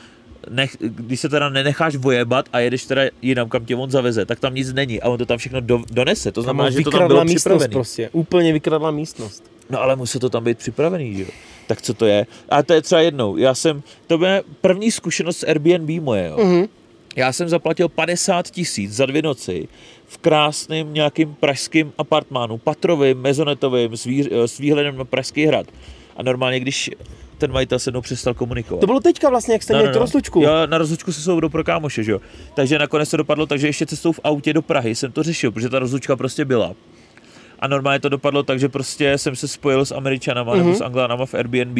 nech, když se teda nenecháš vojebat a jedeš teda jinam, kam tě on zaveze, tak tam nic není a on to tam všechno do, donese. To znamená, že to tam bylo místnost připravené. prostě. Úplně vykradla místnost. No ale musí to tam být připravený, že jo? Tak co to je? A to je třeba jednou. Já jsem, to byla první zkušenost s Airbnb moje, jo. Mhm. Já jsem zaplatil 50 tisíc za dvě noci v krásném nějakým pražským apartmánu, patrovým, mezonetovým, s, výř, s výhledem na Pražský hrad. A normálně, když ten majitel se mnou přestal komunikovat. To bylo teďka vlastně, jak jste měli tu rozlučku. No, Já na rozlučku se soudou pro kámoše, že jo. Takže nakonec se dopadlo tak, že ještě cestou v autě do Prahy jsem to řešil, protože ta rozlučka prostě byla. A normálně to dopadlo tak, že prostě jsem se spojil s Američanama mm-hmm. Mhm. nebo s Anglánama v Airbnb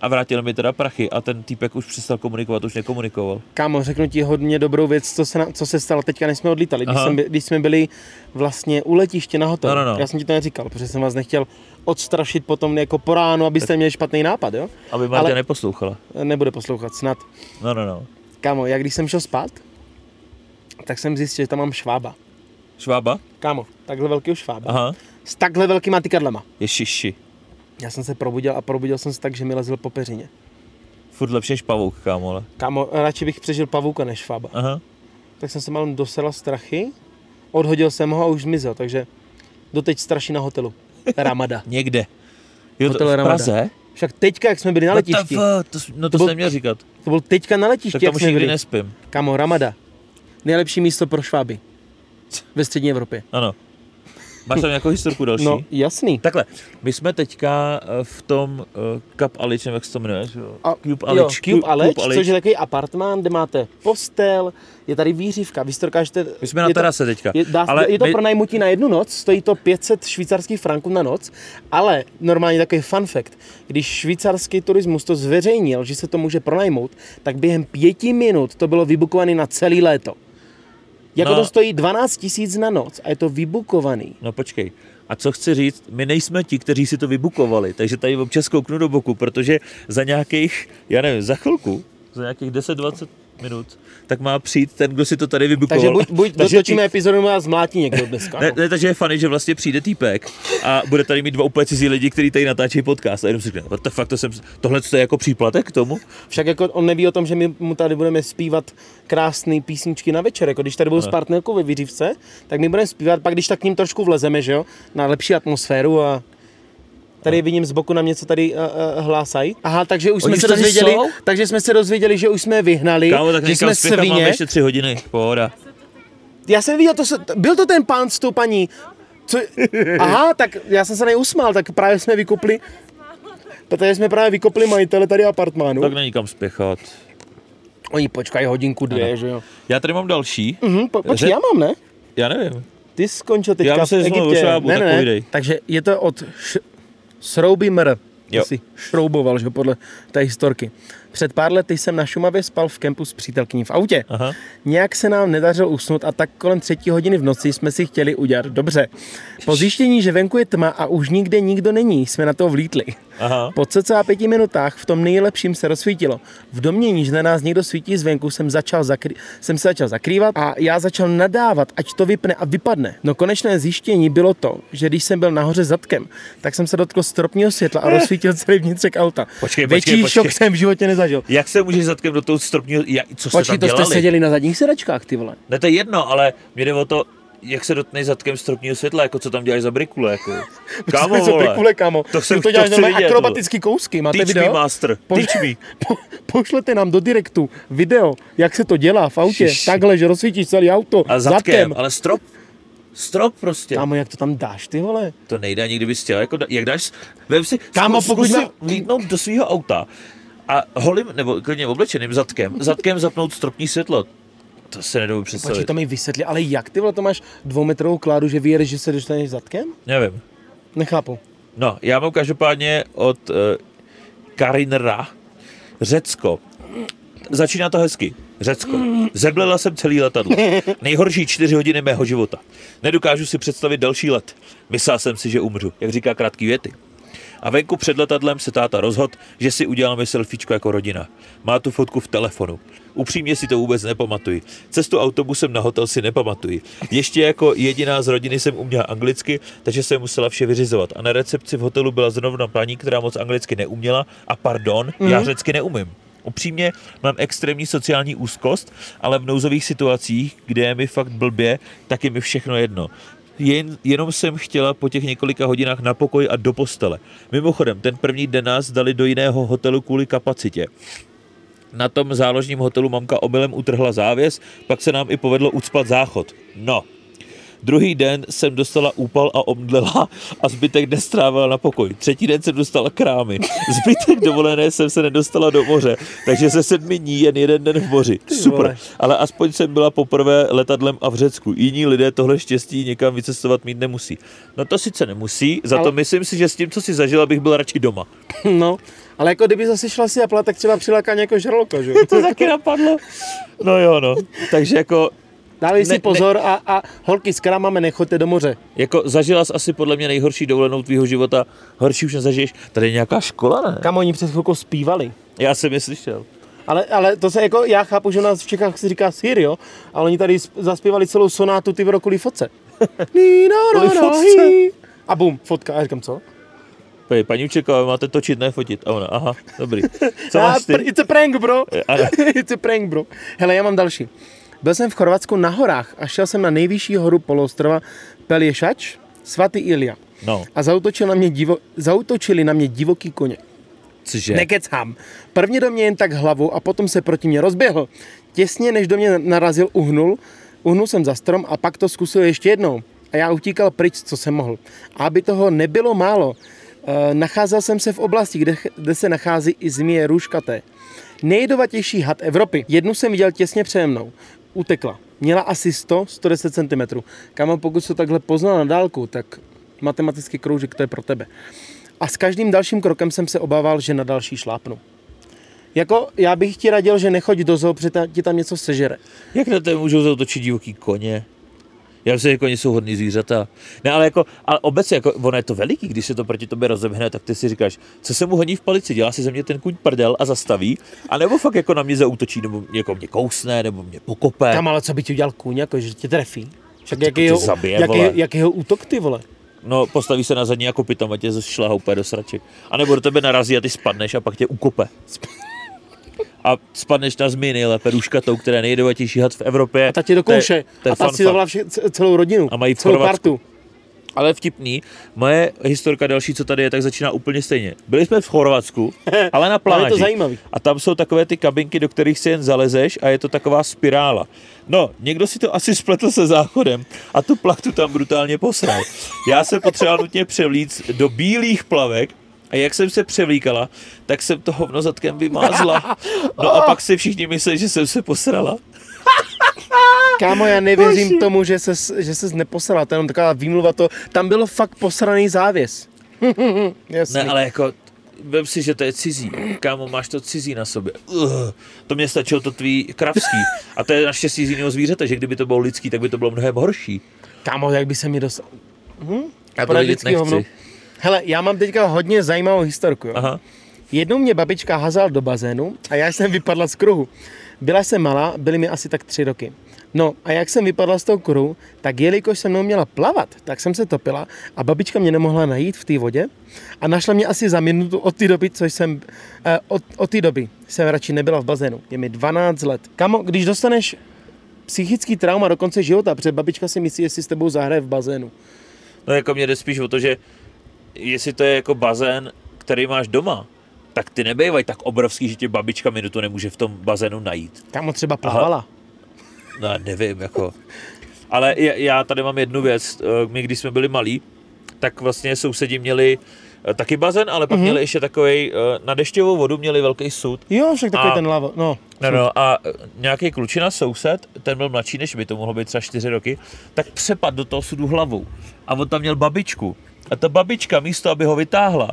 a vrátil mi teda prachy a ten týpek už přestal komunikovat, už nekomunikoval. Kámo, řeknu ti hodně dobrou věc, co se, na, co se stalo teďka, než jsme odlítali. Když, jsem, když jsme byli vlastně u letiště na hotel. No, no, no. Já jsem ti to neříkal, protože jsem vás nechtěl odstrašit potom jako po ránu, abyste měli špatný nápad, jo? Aby Marta Ale- neposlouchala. Nebude poslouchat, snad. No, no, no. Kámo, já když jsem šel spát, tak jsem zjistil, že tam mám švába. Švába? Kámo, takhle velký švába. Aha. S takhle velkýma tykadlema. Ježiši. Já jsem se probudil a probudil jsem se tak, že mi lezl po peřině. Furt lepší než pavouk, kámo, ale. Kámo, radši bych přežil pavouka než švába. Aha. Tak jsem se malem dosela strachy, odhodil jsem ho a už zmizel, takže doteď straší na hotelu. (laughs) Ramada. Někde. Jo, to, Hotel v Ramada. Praze? Však teďka, jak jsme byli na letišti, fuck? To, s- no to, To to jsem neměl říkat. to byl teďka na letišti, Tak jak tam už jsme byli. nespím. Kamo, Ramada. Nejlepší místo pro šváby. Ve střední Evropě. Ano. Máš tam nějakou historku další? No, jasný. Takhle, my jsme teďka eh, v tom uh, Cup Alič, nevím, jak se to jmenuje? A, Cube jo, Alič. Cube Aleč, Cube což je takový apartmán, kde máte postel, je tady výřivka, vy si to dokážete... My jsme na je to- terase teďka. Je, dá, ale je to my, pro najmutí na jednu noc, stojí to 500 švýcarských franků na noc, ale normálně takový fun fact, když švýcarský turismus to zveřejnil, že se to může pronajmout, tak během pěti minut to bylo vybukované na celý léto. Jako No. to stojí 12 tisíc na noc a je to vybukovaný. No počkej. A co chci říct, my nejsme ti, kteří si to vybukovali, takže tady občas kouknu do boku, protože za nějakých, já nevím, za chvilku, za nějakých 10-20 minut, tak má přijít ten, kdo si to tady vybukoval. Takže buď, buď Takže dotočíme ti- epizodu a zmlátí někdo dneska. Ne, no. ne, takže je funny, že vlastně přijde týpek a bude tady mít dva úplně cizí lidi, kteří tady natáčejí podcast a jenom si řekne, the fuck, to jsem, tohle je jako příplatek k tomu? Však jako on neví o tom, že my mu tady budeme zpívat krásné písničky na večer. Jako když tady budou s partnerkou ve výřivce, tak my budeme zpívat, pak když tak k ním trošku vlezeme, že jo, na lepší atmosféru a Tady vidím z boku na něco tady uh, uh, hlásají. Aha, takže už jsme Oni se už tady dozvěděli, jsou? takže jsme se dozvěděli, že už jsme je vyhnali, Kámo, tak že jsme spěchám, máme ještě tři hodiny, pohoda. Já jsem viděl, to se, byl to ten pán s tou paní. Co, (laughs) aha, tak já jsem se neusmál, tak právě jsme vykopli, protože jsme právě vykopli majitele tady apartmánu. Tak není kam spěchat. Oni počkají hodinku, dvě, že jo. Já tady mám další, Mhm, po, počkej, Ře- já mám, ne? já nevím. Ty skončil teďka Já myslím, v jsme Egyptě. ne, tak ne, ne. Takže je to od š- Srouby Mr. Jo. Asi šrouboval, že podle té historky. Před pár lety jsem na Šumavě spal v kempu s přítelkyní v autě. Aha. Nějak se nám nedařilo usnout a tak kolem třetí hodiny v noci jsme si chtěli udělat dobře. Po zjištění, že venku je tma a už nikde nikdo není, jsme na to vlítli. Aha. Po cca pěti minutách v tom nejlepším se rozsvítilo. V domění, že na nás někdo svítí zvenku, jsem, začal zakrý... jsem se začal zakrývat a já začal nadávat, ať to vypne a vypadne. No konečné zjištění bylo to, že když jsem byl nahoře zadkem, tak jsem se dotkl stropního světla a rozsvítil celý vnitřek auta. Počkej, Větší počkej, šok počkej. jsem v životě nezažil. Jak se můžeš zatkem do toho stropního, jak, co jste Počkej, tam to jste dělali? seděli na zadních sedačkách, ty vole. Ne, to je jedno, ale mě jde o to, jak se dotkneš zadkem stropního světla, jako co tam děláš za brikule, jako. (laughs) Kámo, vole. brikule, kámo. To, jsem, Ty to, děláš normálně akrobatický kousky, máte Teach video? me, master. Po- Teach me. Po, pošlete nám do direktu video, jak se to dělá v autě, Šiš. takhle, že rozsvítíš celý auto, A zadkem, ale strop. Strop prostě. Kámo, jak to tam dáš, ty vole? To nejde ani kdybys chtěl, jako, jak dáš, vem si, Kámo, zkus- pokud zkus si vlítnout do svého auta a holým, nebo klidně oblečeným zadkem, zadkem zapnout stropní světlo. To se Počkej, představit. to mi vysvětli, ale jak ty vole, to máš dvoumetrovou kládu, že vyjedeš, že se dostaneš zadkem? Nevím. Nechápu. No, já mám každopádně od uh, Karinra Řecko. Začíná to hezky. Řecko. Zeblela jsem celý letadlo. (laughs) Nejhorší čtyři hodiny mého života. Nedokážu si představit další let. Myslel jsem si, že umřu, jak říká krátký věty. A venku před letadlem se táta rozhod, že si uděláme selfiečko jako rodina. Má tu fotku v telefonu. Upřímně si to vůbec nepamatuji. Cestu autobusem na hotel si nepamatuji. Ještě jako jediná z rodiny jsem uměla anglicky, takže jsem musela vše vyřizovat. A na recepci v hotelu byla zrovna paní, která moc anglicky neuměla. A pardon, mm. já řecky neumím. Upřímně mám extrémní sociální úzkost, ale v nouzových situacích, kde je mi fakt blbě, tak je mi všechno jedno. Jen, jenom jsem chtěla po těch několika hodinách na pokoj a do postele. Mimochodem, ten první den nás dali do jiného hotelu kvůli kapacitě. Na tom záložním hotelu mamka omylem utrhla závěs, pak se nám i povedlo ucpat záchod. No. Druhý den jsem dostala úpal a omdlela a zbytek dne strávila na pokoj. Třetí den jsem dostala krámy. Zbytek dovolené jsem se nedostala do moře, takže se sedmi dní jen jeden den v moři. Super, ale aspoň jsem byla poprvé letadlem a v Řecku. Jiní lidé tohle štěstí někam vycestovat mít nemusí. No to sice nemusí, za to Ale- myslím si, že s tím, co si zažila, bych byl radši doma. (laughs) No, ale jako kdyby zase šla si Apple, tak třeba přiláká nějakého žraloka, že jo? To taky napadlo. No jo, no. Takže jako Dávej Ne- si pozor a, a holky s kramami nechoďte do moře. Jako zažila jsi asi podle mě nejhorší dovolenou tvýho života, horší už nezažiješ. Tady je nějaká škola, ne? Kam oni před chvilkou zpívali. Já jsem je slyšel. Ale, ale to se jako, já chápu, že u nás v Čechách se říká sír, jo? Ale oni tady sp- zaspívali celou sonátu ty v roku foce. Ní, no, no, no, fotce? (laughs) A bum, fotka. A já říkám, co? Pej, paní Učeková, máte točit, ne fotit. A ona, aha, dobrý. (laughs) Co máš ty? It's a prank, bro. (laughs) It's a prank, bro. Hele, já mám další. Byl jsem v Chorvatsku na horách a šel jsem na nejvyšší horu poloostrova Pelješač, svatý Ilja. No, A zautočil na mě divo, zautočili na mě divoký koně. cože? Nekecám. Prvně do mě jen tak hlavou a potom se proti mě rozběhl. Těsně než do mě narazil, uhnul. Uhnul jsem za strom a pak to zkusil ještě jednou. A já utíkal pryč, co jsem mohl. A aby toho nebylo málo, eh, nacházel jsem se v oblasti, kde, kde se nachází i zmije růžkaté. Nejjedovatější had Evropy. Jednu jsem viděl těsně přede mnou. Utekla. Měla asi 100-110 cm. Kámo, pokud se takhle poznal na dálku, tak matematický kroužek to je pro tebe. A s každým dalším krokem jsem se obával, že na další šlápnu. Jako, já bych ti radil, že nechoď do zoo, protože ti tam něco sežere. Jak na to můžou zautočit divoký koně? Já myslím, že koně jsou hodný zvířata. Ne, ale jako, ale obecně, jako, ono je to veliký, když se to proti tobě rozebhne, tak ty si říkáš, co se mu hodí v palici, dělá si ze mě ten kuň prdel a zastaví, a nebo fakt jako na mě zautočí, nebo jako mě kousne, nebo mě pokope. Kam ale co by ti udělal kůň, jako, že tě trefí? Však jaký tě jeho, zabije, jaký, vole. jaký jeho útok ty vole? No, postaví se na zadní a kopytom a tě šlahá úplně do sraček. A nebo do tebe narazí a ty spadneš a pak tě ukope. (laughs) A spadneš na zmi nejlépe růžkatou, která je nejjedovatější had v Evropě. A ta tě do To je- kouše. to je a ta si dovolá celou rodinu. A mají v celou Chorvatsku. partu. Ale vtipný, moje historka další, co tady je, tak začíná úplně stejně. Byli jsme v Chorvatsku, (laughs) ale na Ale pláži. je to zajímavý. A tam jsou takové ty kabinky, do kterých si jen zalezeš a je to taková spirála. No, někdo si to asi spletl se záchodem a tu plachtu tam brutálně posral. Já se potřeboval nutně převlíct do bílých plavek a jak jsem se převlíkala, tak jsem to hovno zadkem vymázla. No a pak si všichni mysleli, že jsem se posrala. Kámo, já nevěřím tomu, že ses, že ses neposrala, to je jenom taková výmluva to. Tam bylo fakt posraný závěs. (laughs) Jasný. Ne, ale jako, vem si, že to je cizí. Kámo, máš to cizí na sobě. Uh, to mě stačilo to tvý kravský. A to je naštěstí z jiného zvířete, že kdyby to bylo lidský, tak by to bylo mnohem horší. Kámo, jak by se mi dostal... Hm? Já to vidět nechci. Hele, já mám teďka hodně zajímavou historku. Jo. Aha. Jednou mě babička hazala do bazénu a já jsem vypadla z kruhu. Byla jsem malá, byly mi asi tak tři roky. No a jak jsem vypadla z toho kruhu, tak jelikož se mnou měla plavat, tak jsem se topila a babička mě nemohla najít v té vodě a našla mě asi za minutu od té doby, což jsem, eh, od, od té doby jsem radši nebyla v bazénu. Je mi 12 let. Kamo, když dostaneš psychický trauma do konce života, protože babička si myslí, jestli s tebou zahraje v bazénu. No jako mě jde spíš o to, že jestli to je jako bazén, který máš doma, tak ty nebejvají tak obrovský, že tě babička minutu nemůže v tom bazénu najít. Kamo třeba plavala. No, nevím, jako. Ale já- tady mám jednu věc. Eh, My, když jsme byli malí, tak vlastně sousedi měli eh, taky bazén, ale pak mm-hmm. měli ještě takový na dešťovou vodu měli velký sud. Jo, však takový A- ten lavo. No, No, no, a eh, nějaký klučina soused, ten byl mladší než my, to mohlo být třeba 4 roky, tak přepad do toho sudu hlavou. A on tam měl babičku. A ta babička místo, aby ho vytáhla,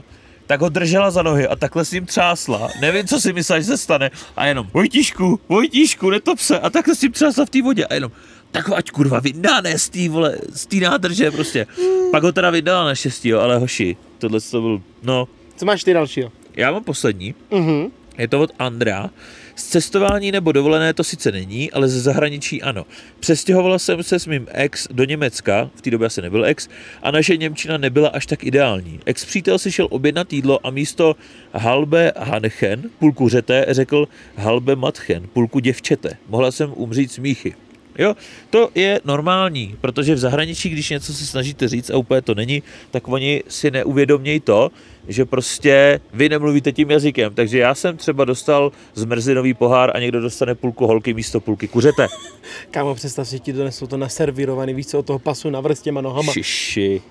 tak ho držela za nohy a takhle s ním třásla. Nevím, co si myslela, že se stane. A jenom, Vojtíšku, Vojtíšku, netop se. A takhle s ním třásla v té vodě. A jenom, tak ho ať kurva vyndá, ne z té vole, z té nádrže prostě. Pak ho teda vydala naštěstí, jo, ale hoši, tohle to byl, no. Co máš ty dalšího? Já mám poslední, Mhm. je to od Andra. Z cestování nebo dovolené to sice není, ale ze zahraničí ano. Přestěhovala jsem se s mým ex do Německa, v té době asi nebyl ex, a naše Němčina nebyla až tak ideální. Ex přítel si šel objednat jídlo a místo halbe hanchen, půlku řete, řekl halbe matchen, půlku děvčete. Mohla jsem umřít smíchy. Jo, to je normální, protože v zahraničí, když něco si snažíte říct a úplně to není, tak oni si neuvědomějí to, že prostě vy nemluvíte tím jazykem. Takže já jsem třeba dostal zmrzlinový pohár a někdo dostane půlku holky místo půlky kuřete. (laughs) Kámo, představ si, ti donesou to naservírovaný, víš co, od toho pasu navrh s těma nohama. Šiši.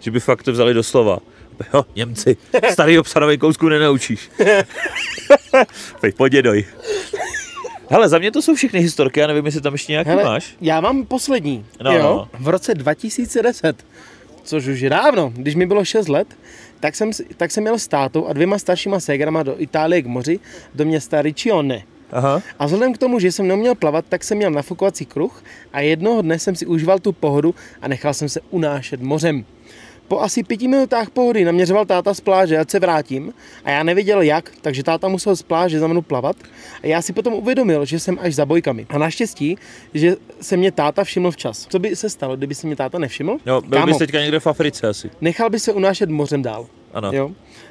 Že by fakt to vzali doslova. Jo, Němci, starý obsadový kousku nenaučíš. (laughs) Teď podědoj. Hele, za mě to jsou všechny historky, já nevím, jestli tam ještě nějaký Hele, máš. já mám poslední, No, jo, no. v roce 2010, což už je dávno, když mi bylo 6 let, tak jsem, tak jsem jel s tátou a dvěma staršíma ségrama do Itálie k moři, do města Riccione. Aha. A vzhledem k tomu, že jsem neuměl plavat, tak jsem měl nafukovací kruh a jednoho dne jsem si užíval tu pohodu a nechal jsem se unášet mořem. Po asi pěti minutách pohody naměřoval táta z pláže, ať se vrátím a já nevěděl jak, takže táta musel z pláže za mnou plavat a já si potom uvědomil, že jsem až za bojkami. A naštěstí, že se mě táta všiml včas. Co by se stalo, kdyby se mě táta nevšiml? Jo, byl Kámo, bys teďka někde v Africe asi. nechal by se unášet mořem dál. Ano. Jo?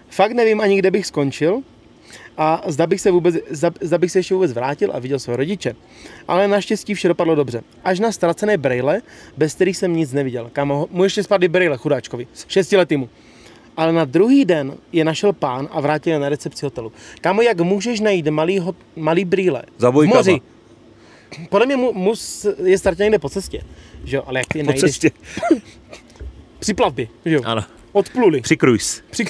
Fakt nevím ani, kde bych skončil a zda bych, se vůbec, zda, zda bych se ještě vůbec vrátil a viděl své rodiče. Ale naštěstí vše dopadlo dobře. Až na ztracené brejle, bez kterých jsem nic neviděl. Kámo, mu ještě spadly brejle, chudáčkovi, šestiletýmu. Ale na druhý den je našel pán a vrátil je na recepci hotelu. Kámo, jak můžeš najít malý, hot, malý brýle Za bojkama. moři? Podle mě mu, mus je ztratil někde po cestě. Že jo, ale jak ty je Po najdeš cestě. (laughs) při plavbě, že jo? Ano. Odpluli. Při cruise. Při...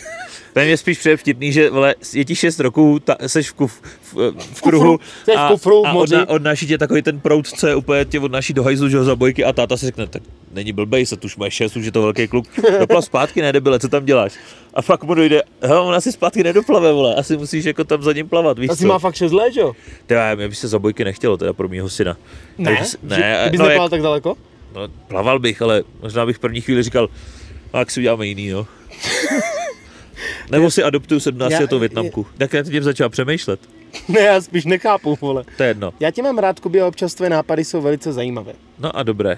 Ten je spíš vtipný, že vole, je ti 6 roků, ta, seš v, kuf, v, v kruhu v a, kufru a odna, odnáší tě takový ten proud, co je úplně tě odnáší do hajzlu, že ho za bojky a táta si řekne, tak není blbej, se už máš 6, už je to velký kluk, doplav zpátky, ne debile, co tam děláš? A fakt mu dojde, hele, on asi zpátky nedoplave, vole, asi musíš jako tam za ním plavat, víš Asi co? má fakt 6 let, že jo? Teda, mě by se za bojky nechtělo, teda pro mýho syna. Ne, Takže, že, ne, kdybys no, neplaval jak, tak daleko? no, plaval bych, ale možná bych v první chvíli říkal, a jak si uděláme jiný, no. (laughs) Nebo si adoptuju 17 Já- letou Větnamku. Tak já tím začal přemýšlet. (laughs) Ne, já spíš nechápu, vole. To je jedno. Já tě mám rád, Kubi, a občas tvoje nápady jsou velice zajímavé. No a dobré.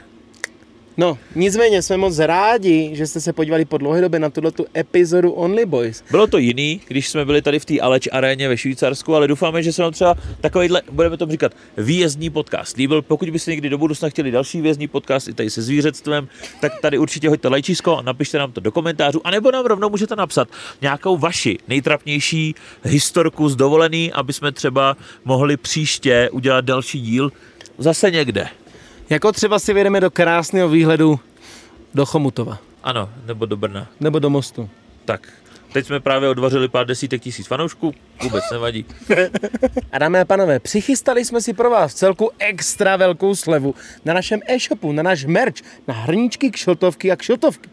No, nicméně jsme moc rádi, že jste se podívali po dlouhé době na tuto epizodu Only Boys. Bylo to jiný, když jsme byli tady v té Aleč aréně ve Švýcarsku, ale doufáme, že se vám třeba takovýhle, budeme tomu říkat, výjezdní podcast líbil. Pokud byste někdy do budoucna chtěli další výjezdní podcast i tady se zvířectvem, tak tady určitě hoďte lajčísko a napište nám to do komentářů, anebo nám rovnou můžete napsat nějakou vaši nejtrapnější historku z dovolený, aby jsme třeba mohli příště udělat další díl zase někde. Jako třeba si vyjedeme do krásného výhledu do Chomutova. Ano, nebo do Brna. Nebo do mostu. Tak, teď jsme právě odvařili pár desítek tisíc fanoušků, vůbec nevadí. (laughs) A dámy a pánové, přichystali jsme si pro vás celku extra velkou slevu na našem e-shopu, na náš merch, na hrníčky, kšiltovky a kšiltovky.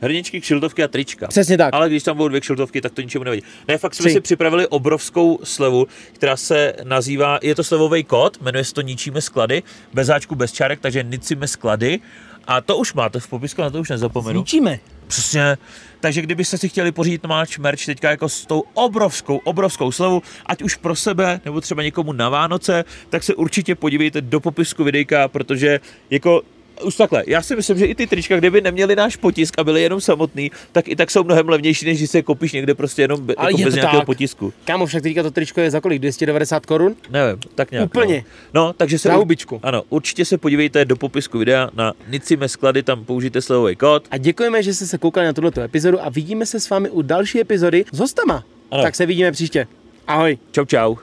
Hrničky, kšiltovky a trička. Přesně tak. Ale když tam budou dvě kšiltovky, tak to ničemu nevadí. Ne, fakt jsme Tři. si připravili obrovskou slevu, která se nazývá, je to slevový kód, jmenuje se to Ničíme sklady, bez háčku, bez čárek, takže Nicíme sklady. A to už máte v popisku, na to už nezapomenu. Zničíme. Přesně. Takže kdybyste si chtěli pořídit máč merch teďka jako s tou obrovskou, obrovskou slevu, ať už pro sebe, nebo třeba někomu na Vánoce, tak se určitě podívejte do popisku videjka, protože jako už takhle, já si myslím, že i ty trička, kdyby neměli náš potisk a byly jenom samotný, tak i tak jsou mnohem levnější, než když se kopíš někde prostě jenom be, Ale jako je bez nějakého tak. potisku. Kámo, však teďka to tričko je za kolik? 290 korun? Nevím, tak nějak. Úplně. No, no takže se... Za hubičku. Ano, určitě se podívejte do popisku videa na Nicime sklady, tam použijte slevový kód. A děkujeme, že jste se koukali na tuto epizodu a vidíme se s vámi u další epizody s hostama. Ano. Tak se vidíme příště. Ahoj. Čau, čau.